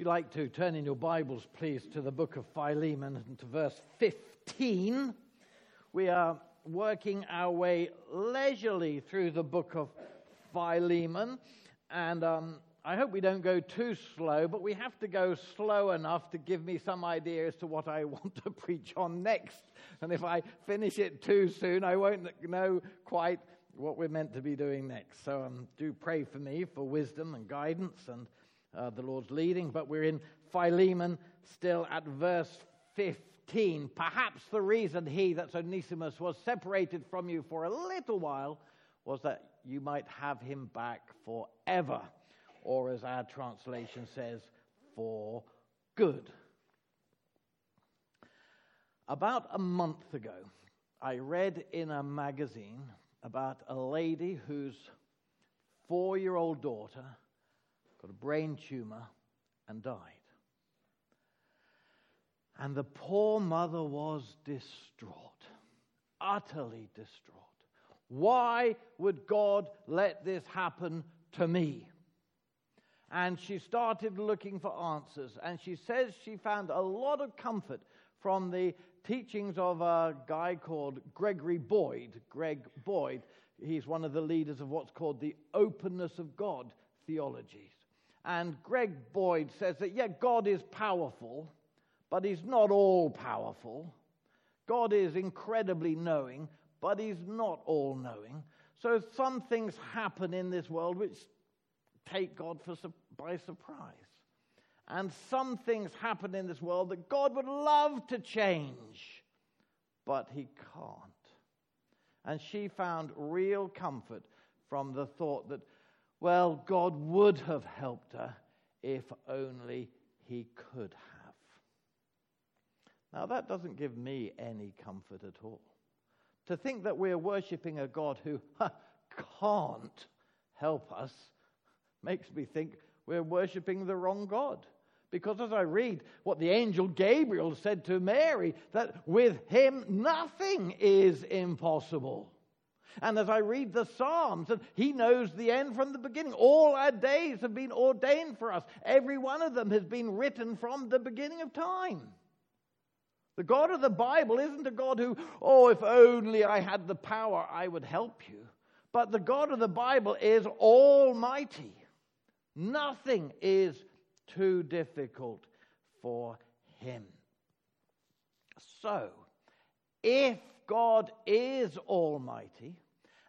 If you like to turn in your Bibles, please, to the book of Philemon and to verse 15. We are working our way leisurely through the book of Philemon, and um, I hope we don't go too slow, but we have to go slow enough to give me some idea as to what I want to preach on next. And if I finish it too soon, I won't know quite what we're meant to be doing next. So um, do pray for me for wisdom and guidance and uh, the Lord's leading, but we're in Philemon still at verse 15. Perhaps the reason he, that's Onesimus, was separated from you for a little while was that you might have him back forever, or as our translation says, for good. About a month ago, I read in a magazine about a lady whose four year old daughter got a brain tumor, and died. And the poor mother was distraught, utterly distraught. Why would God let this happen to me? And she started looking for answers. And she says she found a lot of comfort from the teachings of a guy called Gregory Boyd. Greg Boyd, he's one of the leaders of what's called the openness of God theologies. And Greg Boyd says that, yeah, God is powerful, but he's not all powerful. God is incredibly knowing, but he's not all knowing. So some things happen in this world which take God for, by surprise. And some things happen in this world that God would love to change, but he can't. And she found real comfort from the thought that well, God would have helped her if only he could have. Now, that doesn't give me any comfort at all. To think that we're worshipping a God who can't help us makes me think we're worshipping the wrong God. Because as I read what the angel Gabriel said to Mary, that with him nothing is impossible. And as I read the Psalms, and he knows the end from the beginning. All our days have been ordained for us. Every one of them has been written from the beginning of time. The God of the Bible isn't a God who, oh, if only I had the power, I would help you. But the God of the Bible is almighty. Nothing is too difficult for him. So, if God is almighty,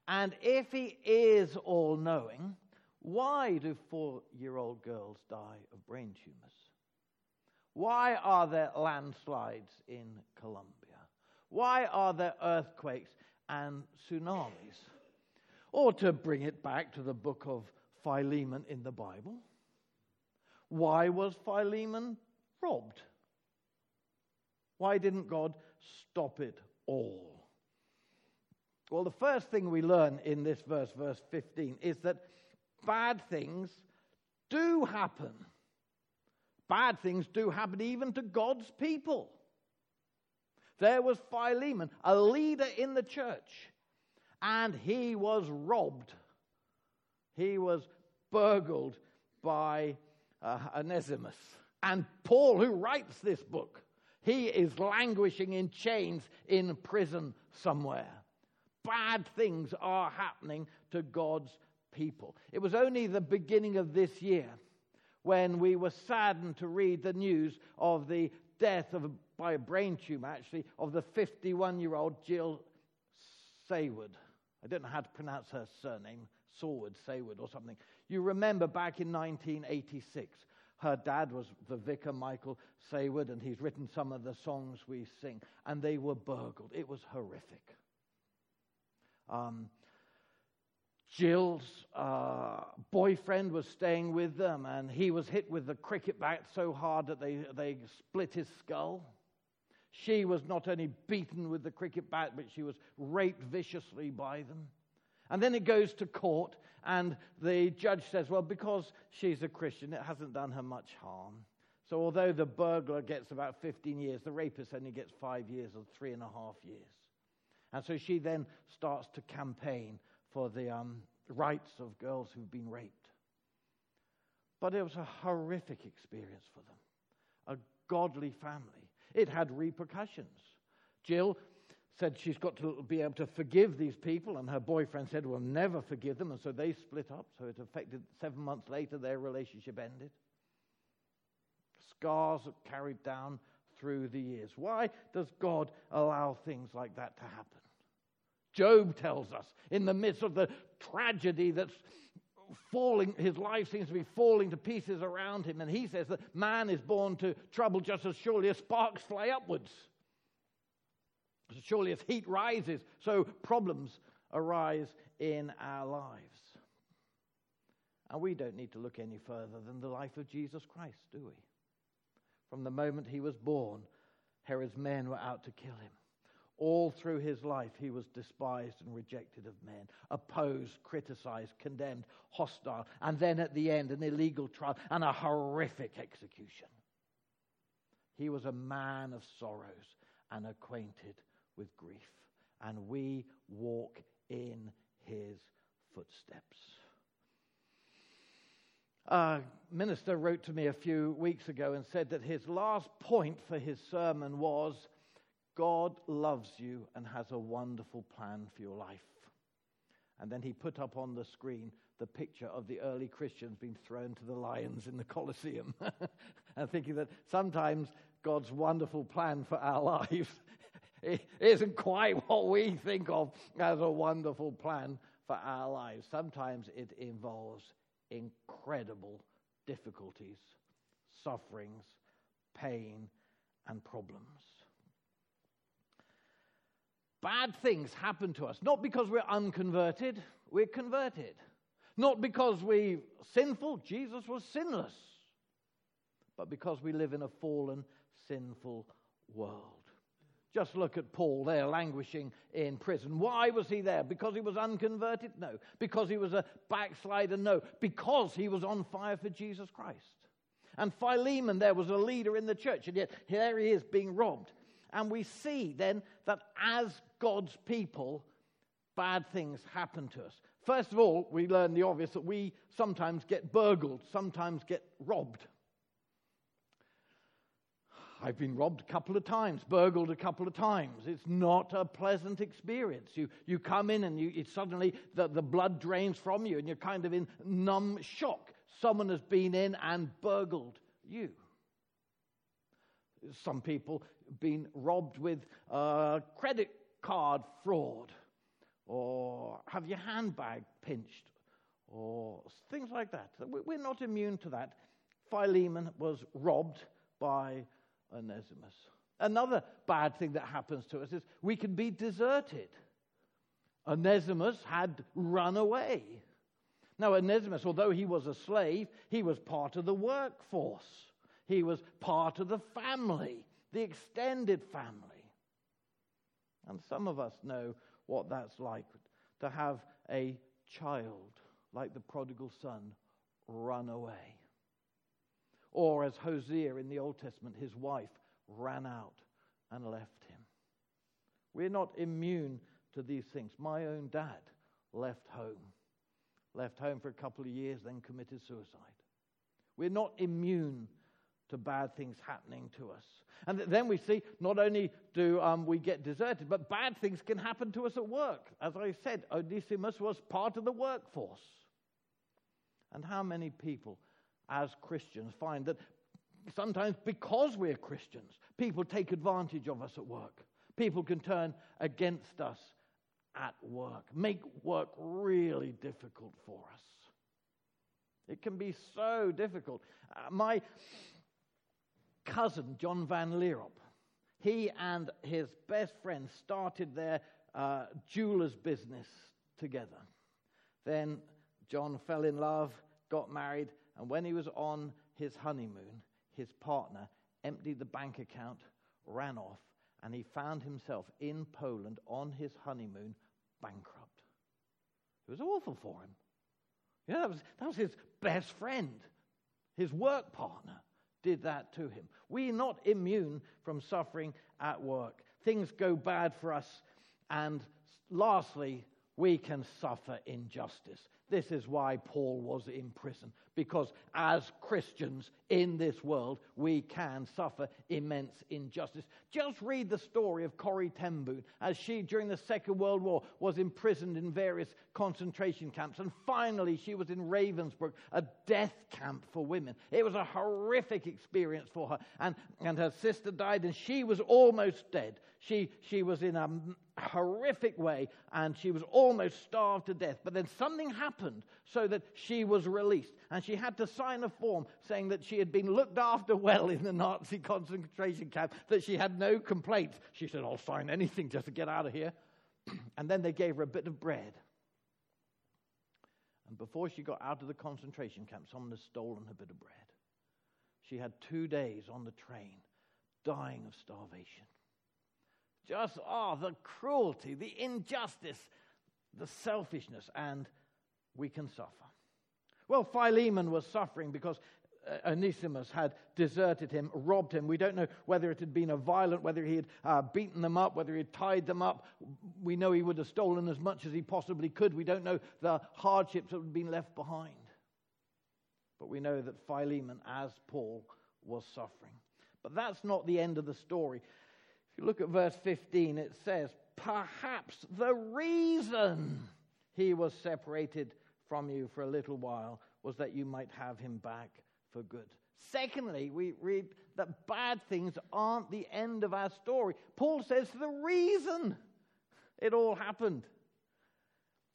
and if he is all knowing, why do four year old girls die of brain tumors? Why are there landslides in Colombia? Why are there earthquakes and tsunamis? Or to bring it back to the book of Philemon in the Bible, why was Philemon robbed? Why didn't God stop it all? Well, the first thing we learn in this verse, verse 15, is that bad things do happen. Bad things do happen even to God's people. There was Philemon, a leader in the church, and he was robbed. He was burgled by uh, Onesimus. And Paul, who writes this book, he is languishing in chains in prison somewhere. Bad things are happening to God's people. It was only the beginning of this year when we were saddened to read the news of the death of, by a brain tumor, actually, of the 51 year old Jill Saywood. I don't know how to pronounce her surname, Sawwood, Saywood, or something. You remember back in 1986 her dad was the vicar, Michael Saywood, and he's written some of the songs we sing, and they were burgled. It was horrific. Um, Jill's uh, boyfriend was staying with them, and he was hit with the cricket bat so hard that they, they split his skull. She was not only beaten with the cricket bat, but she was raped viciously by them. And then it goes to court, and the judge says, well, because she's a Christian, it hasn't done her much harm. So although the burglar gets about 15 years, the rapist only gets five years or three and a half years. And so she then starts to campaign for the um, rights of girls who've been raped. But it was a horrific experience for them, a godly family. It had repercussions. Jill said she's got to be able to forgive these people, and her boyfriend said, We'll never forgive them. And so they split up. So it affected seven months later, their relationship ended. Scars carried down through the years. Why does God allow things like that to happen? Job tells us in the midst of the tragedy that's falling, his life seems to be falling to pieces around him, and he says that man is born to trouble just as surely as sparks fly upwards. As Surely as heat rises, so problems arise in our lives. And we don't need to look any further than the life of Jesus Christ, do we? From the moment he was born, Herod's men were out to kill him. All through his life, he was despised and rejected of men, opposed, criticized, condemned, hostile, and then at the end, an illegal trial and a horrific execution. He was a man of sorrows and acquainted with grief, and we walk in his footsteps. A minister wrote to me a few weeks ago and said that his last point for his sermon was God loves you and has a wonderful plan for your life. And then he put up on the screen the picture of the early Christians being thrown to the lions in the Colosseum. and thinking that sometimes God's wonderful plan for our lives isn't quite what we think of as a wonderful plan for our lives. Sometimes it involves incredible difficulties, sufferings, pain, and problems. Bad things happen to us, not because we're unconverted, we're converted. Not because we're sinful, Jesus was sinless, but because we live in a fallen, sinful world. Just look at Paul there languishing in prison. Why was he there? Because he was unconverted? No. Because he was a backslider? No. Because he was on fire for Jesus Christ. And Philemon there was a leader in the church, and yet here he is being robbed. And we see then that as God's people, bad things happen to us. First of all, we learn the obvious that we sometimes get burgled, sometimes get robbed. I've been robbed a couple of times, burgled a couple of times. It's not a pleasant experience. You, you come in and you, suddenly the, the blood drains from you and you're kind of in numb shock. Someone has been in and burgled you. Some people been robbed with uh, credit card fraud or have your handbag pinched or things like that. We're not immune to that. Philemon was robbed by Onesimus. Another bad thing that happens to us is we can be deserted. Onesimus had run away. Now, Onesimus, although he was a slave, he was part of the workforce. He was part of the family, the extended family. And some of us know what that's like to have a child, like the prodigal son, run away. Or as Hosea in the Old Testament, his wife ran out and left him. We're not immune to these things. My own dad left home, left home for a couple of years, then committed suicide. We're not immune to bad things happening to us. And then we see not only do um, we get deserted, but bad things can happen to us at work. As I said, Onesimus was part of the workforce. And how many people as Christians find that sometimes because we're Christians, people take advantage of us at work. People can turn against us at work, make work really difficult for us. It can be so difficult. Uh, my cousin, John Van Leerop, he and his best friend started their uh, jeweler's business together. Then John fell in love, got married, and when he was on his honeymoon, his partner emptied the bank account, ran off, and he found himself in Poland on his honeymoon bankrupt. It was awful for him. Yeah, that was, that was his best friend, his work partner did that to him. We're not immune from suffering at work. Things go bad for us, and lastly, we can suffer injustice. This is why Paul was in prison, because as Christians in this world, we can suffer immense injustice. Just read the story of Corrie ten Boom as she, during the Second World War, was imprisoned in various concentration camps, and finally she was in Ravensbrück, a death camp for women. It was a horrific experience for her, and, and her sister died, and she was almost dead. She, she was in a horrific way, and she was almost starved to death. But then something happened so that she was released, and she had to sign a form saying that she had been looked after well in the Nazi concentration camp, that she had no complaints. She said, I'll sign anything just to get out of here. and then they gave her a bit of bread. And before she got out of the concentration camp, someone had stolen her bit of bread. She had two days on the train dying of starvation. Just, oh, the cruelty, the injustice, the selfishness, and we can suffer. Well, Philemon was suffering because uh, Onesimus had deserted him, robbed him. We don't know whether it had been a violent, whether he had uh, beaten them up, whether he had tied them up. We know he would have stolen as much as he possibly could. We don't know the hardships that had been left behind. But we know that Philemon, as Paul, was suffering. But that's not the end of the story. If you look at verse 15, it says, Perhaps the reason he was separated from you for a little while was that you might have him back for good. Secondly, we read that bad things aren't the end of our story. Paul says the reason it all happened.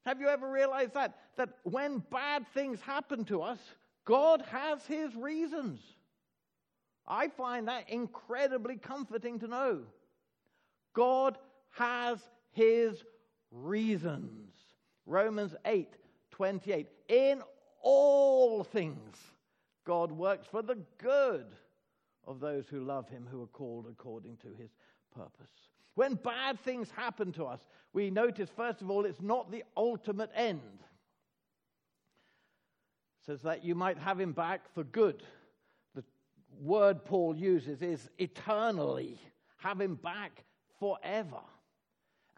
Have you ever realized that? That when bad things happen to us, God has his reasons. I find that incredibly comforting to know. God has his reasons. Romans 8 28. In all things, God works for the good of those who love him, who are called according to his purpose. When bad things happen to us, we notice, first of all, it's not the ultimate end. It says that you might have him back for good. The word Paul uses is eternally. Have him back forever.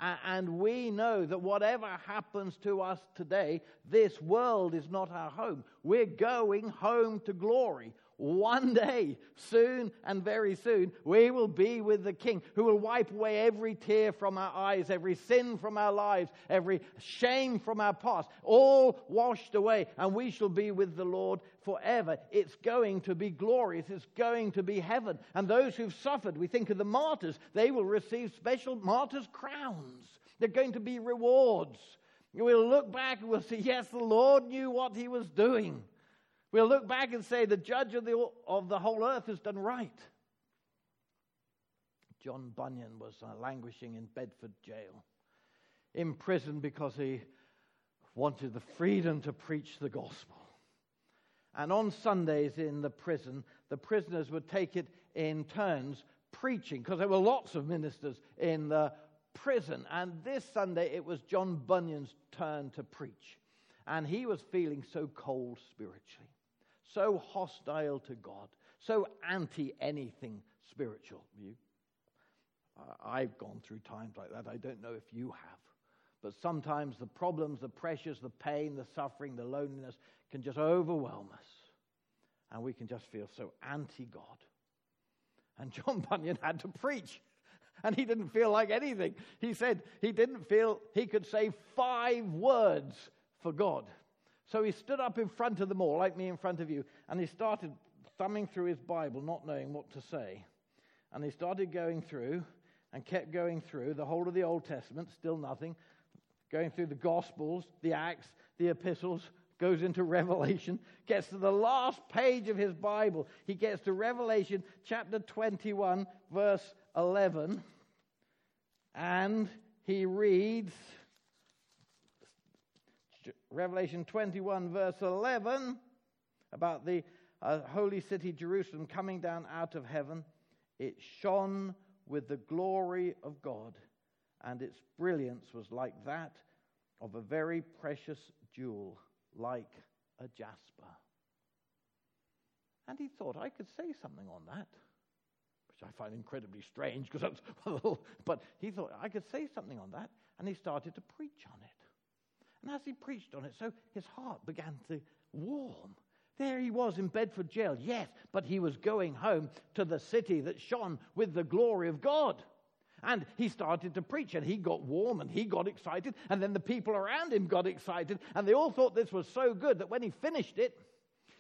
And we know that whatever happens to us today, this world is not our home. We're going home to glory. One day, soon and very soon, we will be with the King who will wipe away every tear from our eyes, every sin from our lives, every shame from our past, all washed away, and we shall be with the Lord forever. It's going to be glorious. It's going to be heaven. And those who've suffered, we think of the martyrs, they will receive special martyrs' crowns. They're going to be rewards. We'll look back and we'll say, yes, the Lord knew what he was doing. We'll look back and say, the judge of the, of the whole earth has done right. John Bunyan was uh, languishing in Bedford jail, in prison because he wanted the freedom to preach the gospel. And on Sundays in the prison, the prisoners would take it in turns preaching, because there were lots of ministers in the prison. And this Sunday, it was John Bunyan's turn to preach. And he was feeling so cold spiritually so hostile to God, so anti anything spiritual. You, I've gone through times like that. I don't know if you have. But sometimes the problems, the pressures, the pain, the suffering, the loneliness can just overwhelm us. And we can just feel so anti God. And John Bunyan had to preach. And he didn't feel like anything. He said he didn't feel he could say five words for God. So he stood up in front of them all, like me in front of you, and he started thumbing through his Bible, not knowing what to say. And he started going through and kept going through the whole of the Old Testament, still nothing, going through the Gospels, the Acts, the epistles, goes into Revelation, gets to the last page of his Bible. He gets to Revelation chapter 21, verse 11, and he reads Revelation 21, verse 11, about the uh, holy city Jerusalem coming down out of heaven. It shone with the glory of God, and its brilliance was like that of a very precious jewel, like a jasper. And he thought, I could say something on that, which I find incredibly strange because that's, but he thought, I could say something on that, and he started to preach on it. And as he preached on it, so his heart began to warm. There he was in Bedford jail, yes, but he was going home to the city that shone with the glory of God. And he started to preach, and he got warm and he got excited, and then the people around him got excited, and they all thought this was so good that when he finished it,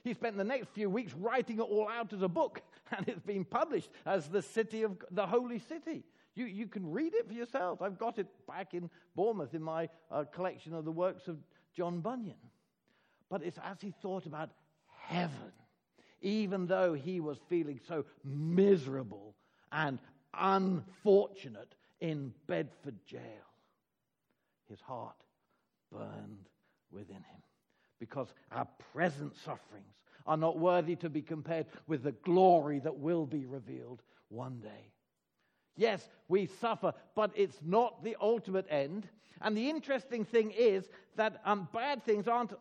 he spent the next few weeks writing it all out as a book, and it's been published as the city of the holy city. You, you can read it for yourself. I've got it back in Bournemouth in my uh, collection of the works of John Bunyan. But it's as he thought about heaven, even though he was feeling so miserable and unfortunate in Bedford jail. His heart burned within him because our present sufferings are not worthy to be compared with the glory that will be revealed one day. Yes, we suffer, but it's not the ultimate end. And the interesting thing is that um, bad things aren't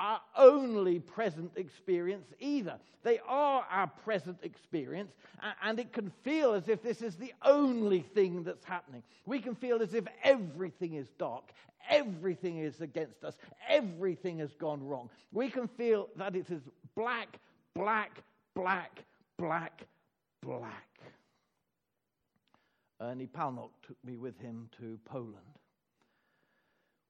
our only present experience either. They are our present experience, and it can feel as if this is the only thing that's happening. We can feel as if everything is dark, everything is against us, everything has gone wrong. We can feel that it is black, black, black, black, black. Ernie Palnock took me with him to Poland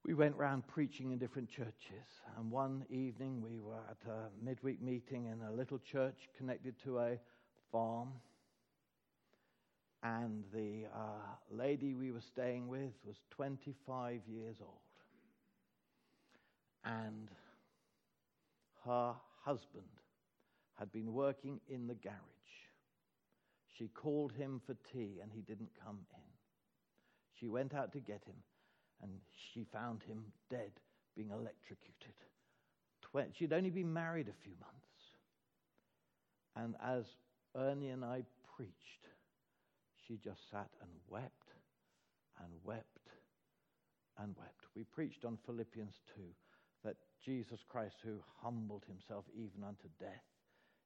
we went round preaching in different churches. And one evening we were at a midweek meeting in a little church connected to a farm. And the uh, lady we were staying with was 25 years old. And her husband had been working in the garage. She called him for tea and he didn't come in. She went out to get him and she found him dead, being electrocuted. She'd only been married a few months. And as Ernie and I preached, she just sat and wept and wept and wept. We preached on Philippians 2 that Jesus Christ, who humbled himself even unto death,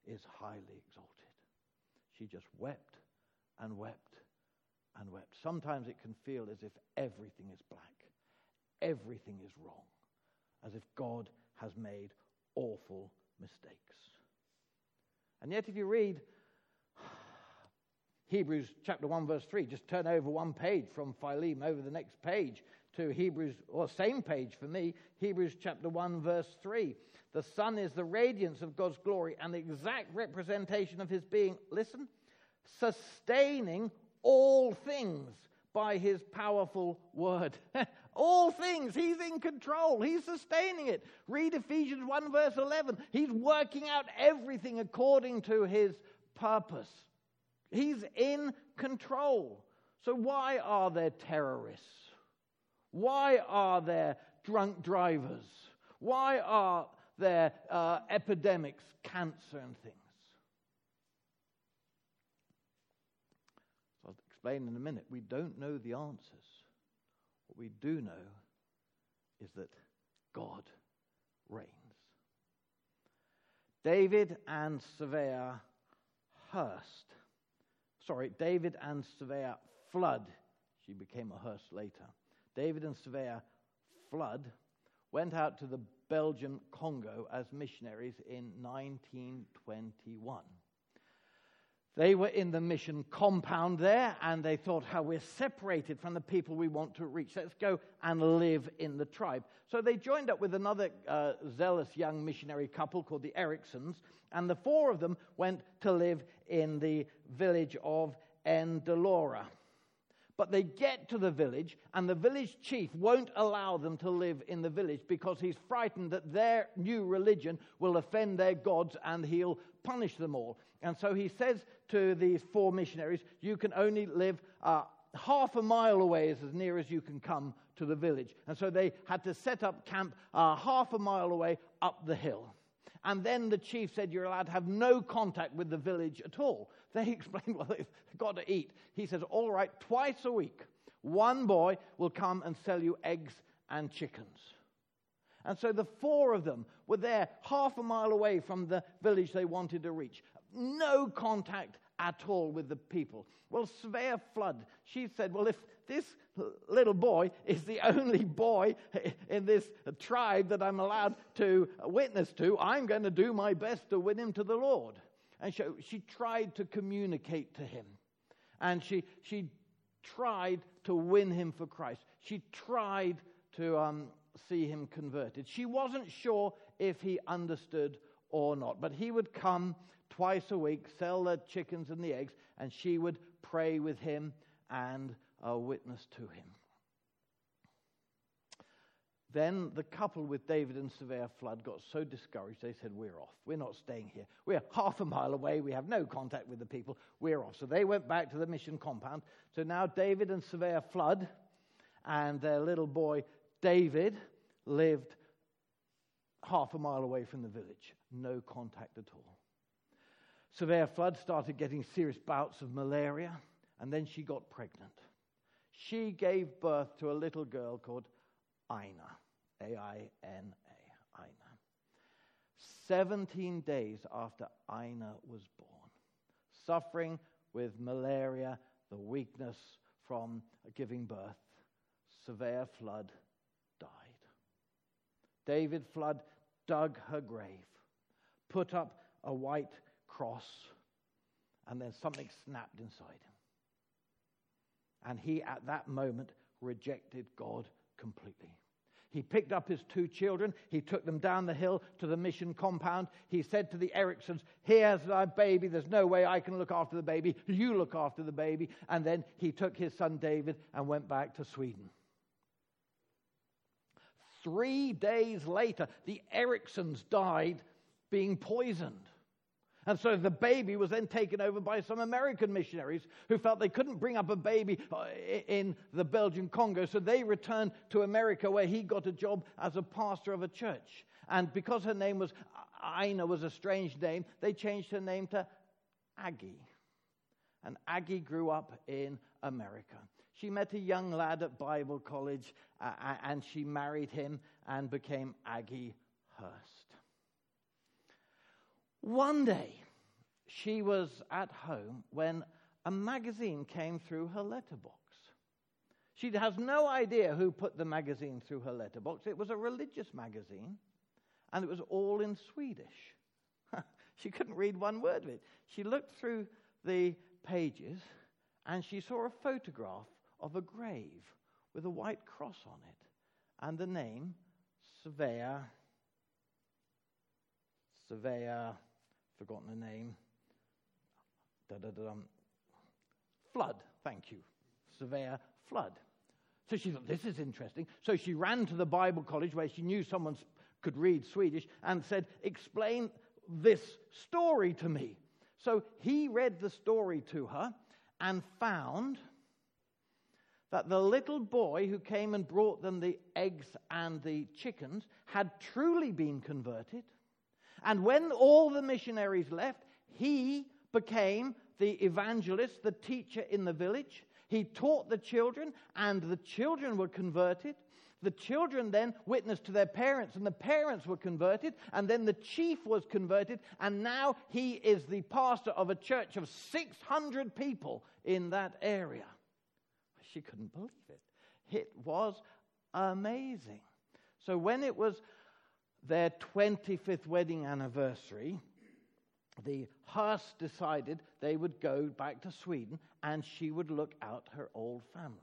is highly exalted. She just wept and wept and wept. Sometimes it can feel as if everything is black everything is wrong, as if God has made awful mistakes. And yet, if you read Hebrews chapter 1, verse 3, just turn over one page from Philemon over the next page to Hebrews, or same page for me, Hebrews chapter 1, verse 3. The Son is the radiance of God's glory and the exact representation of his being, listen, sustaining all things by his powerful word. All things, he's in control, he's sustaining it. Read Ephesians 1, verse 11. He's working out everything according to his purpose. He's in control. So, why are there terrorists? Why are there drunk drivers? Why are there uh, epidemics, cancer, and things? I'll explain in a minute. We don't know the answers What we do know is that God reigns. David and Svea Hurst, sorry, David and Svea Flood, she became a Hurst later. David and Svea Flood went out to the Belgian Congo as missionaries in 1921. They were in the mission compound there, and they thought, how we're separated from the people we want to reach. Let's go and live in the tribe. So they joined up with another uh, zealous young missionary couple called the Ericsons, and the four of them went to live in the village of Ndolora. But they get to the village, and the village chief won't allow them to live in the village because he's frightened that their new religion will offend their gods and he'll punish them all. And so he says to these four missionaries, You can only live uh, half a mile away, is as near as you can come to the village. And so they had to set up camp uh, half a mile away up the hill. And then the chief said, You're allowed to have no contact with the village at all. They explained, Well, they've got to eat. He says, All right, twice a week, one boy will come and sell you eggs and chickens. And so the four of them were there half a mile away from the village they wanted to reach. No contact at all with the people. Well, Svea Flood, she said, Well, if this little boy is the only boy in this tribe that I'm allowed to witness to, I'm going to do my best to win him to the Lord. And she tried to communicate to him. And she, she tried to win him for Christ. She tried to um, see him converted. She wasn't sure if he understood or not, but he would come twice a week, sell the chickens and the eggs, and she would pray with him and uh, witness to him. Then the couple with David and Svea Flood got so discouraged, they said, We're off. We're not staying here. We're half a mile away. We have no contact with the people. We're off. So they went back to the mission compound. So now David and Svea Flood and their little boy David lived half a mile away from the village. No contact at all. Svea Flood started getting serious bouts of malaria, and then she got pregnant. She gave birth to a little girl called Aina. A I N A. Aina. 17 days after Aina was born, suffering with malaria, the weakness from giving birth, Svea Flood died. David Flood dug her grave, put up a white cross, and then something snapped inside. And he, at that moment, rejected God completely. He picked up his two children. He took them down the hill to the mission compound. He said to the Ericsons, Here's my baby. There's no way I can look after the baby. You look after the baby. And then he took his son David and went back to Sweden. Three days later, the Ericsons died being poisoned. And so the baby was then taken over by some American missionaries who felt they couldn't bring up a baby uh, in the Belgian Congo. So they returned to America where he got a job as a pastor of a church. And because her name was Aina was a strange name, they changed her name to Aggie. And Aggie grew up in America. She met a young lad at Bible college uh, and she married him and became Aggie Hurst. One day, she was at home when a magazine came through her letterbox. She has no idea who put the magazine through her letterbox. It was a religious magazine, and it was all in Swedish. she couldn't read one word of it. She looked through the pages, and she saw a photograph of a grave with a white cross on it, and the name Svea. Svea forgotten the name. Flood, thank you. Svea Flood. So she thought, this is interesting. So she ran to the Bible college where she knew someone could read Swedish and said, explain this story to me. So he read the story to her and found that the little boy who came and brought them the eggs and the chickens had truly been converted and when all the missionaries left, he became the evangelist, the teacher in the village. He taught the children, and the children were converted. The children then witnessed to their parents, and the parents were converted, and then the chief was converted, and now he is the pastor of a church of 600 people in that area. She couldn't believe it. It was amazing. So when it was their 25th wedding anniversary, the Hurst decided they would go back to Sweden and she would look out her old family.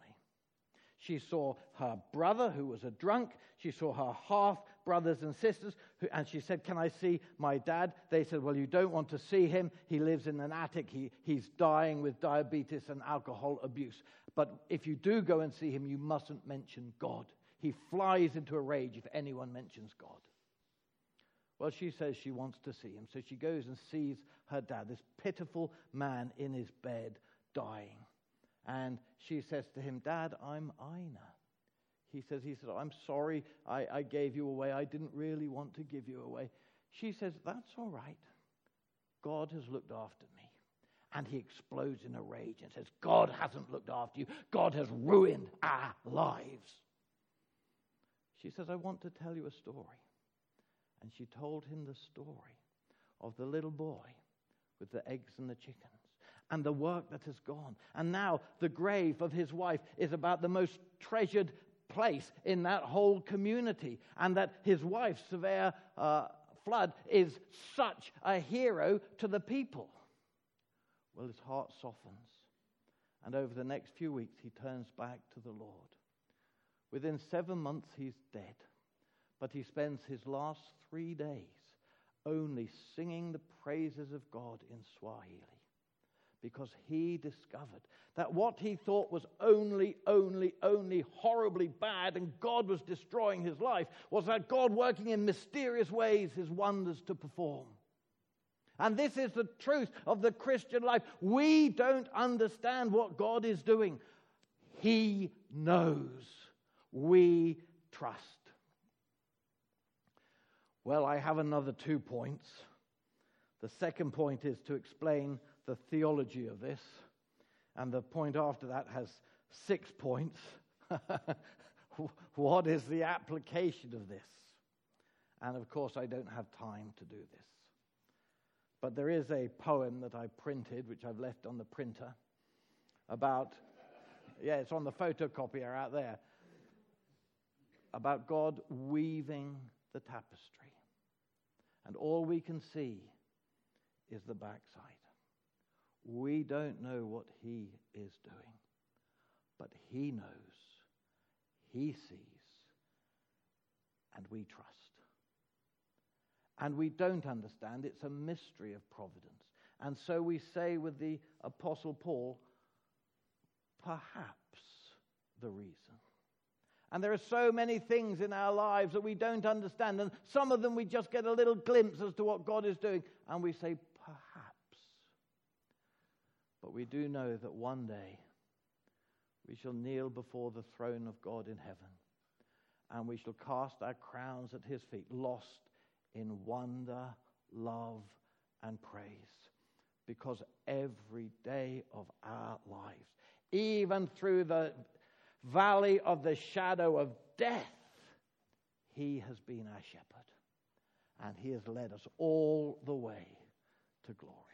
She saw her brother, who was a drunk. She saw her half brothers and sisters, who, and she said, Can I see my dad? They said, Well, you don't want to see him. He lives in an attic. He, he's dying with diabetes and alcohol abuse. But if you do go and see him, you mustn't mention God. He flies into a rage if anyone mentions God. Well, she says she wants to see him. So she goes and sees her dad, this pitiful man in his bed, dying. And she says to him, Dad, I'm Aina. He says, he said, I'm sorry I, I gave you away. I didn't really want to give you away. She says, That's all right. God has looked after me. And he explodes in a rage and says, God hasn't looked after you. God has ruined our lives. She says, I want to tell you a story. And she told him the story of the little boy with the eggs and the chickens. and the work that has gone. And now the grave of his wife is about the most treasured place in that whole community, and that his wife, Svea uh, Flood, is such a hero to the people. Well, his heart softens, and over the next few weeks, he turns back to the Lord. Within seven months, he's dead, but he spends his last three days only singing the praises of God in Swahili because he discovered that what he thought was only, only, only horribly bad and God was destroying his life was that God working in mysterious ways his wonders to perform. And this is the truth of the Christian life. We don't understand what God is doing. He knows. We trust. Well, I have another two points. The second point is to explain the theology of this. And the point after that has six points. what is the application of this? And of course, I don't have time to do this. But there is a poem that I printed, which I've left on the printer, about, yeah, it's on the photocopier out there, about God weaving the tapestry. And all we can see is the backside. We don't know what He is doing, but He knows, He sees, and we trust. And we don't understand. It's a mystery of providence. And so we say with the Apostle Paul, perhaps the reason. And there are so many things in our lives that we don't understand. And some of them we just get a little glimpse as to what God is doing. And we say, perhaps. but we do know that one day we shall kneel before the throne of God in heaven and we shall cast our crowns at his feet, lost in wonder, love, and praise. Because every day of our lives, even through the valley of the shadow of death, he has been our shepherd and he has led us all the way to glory.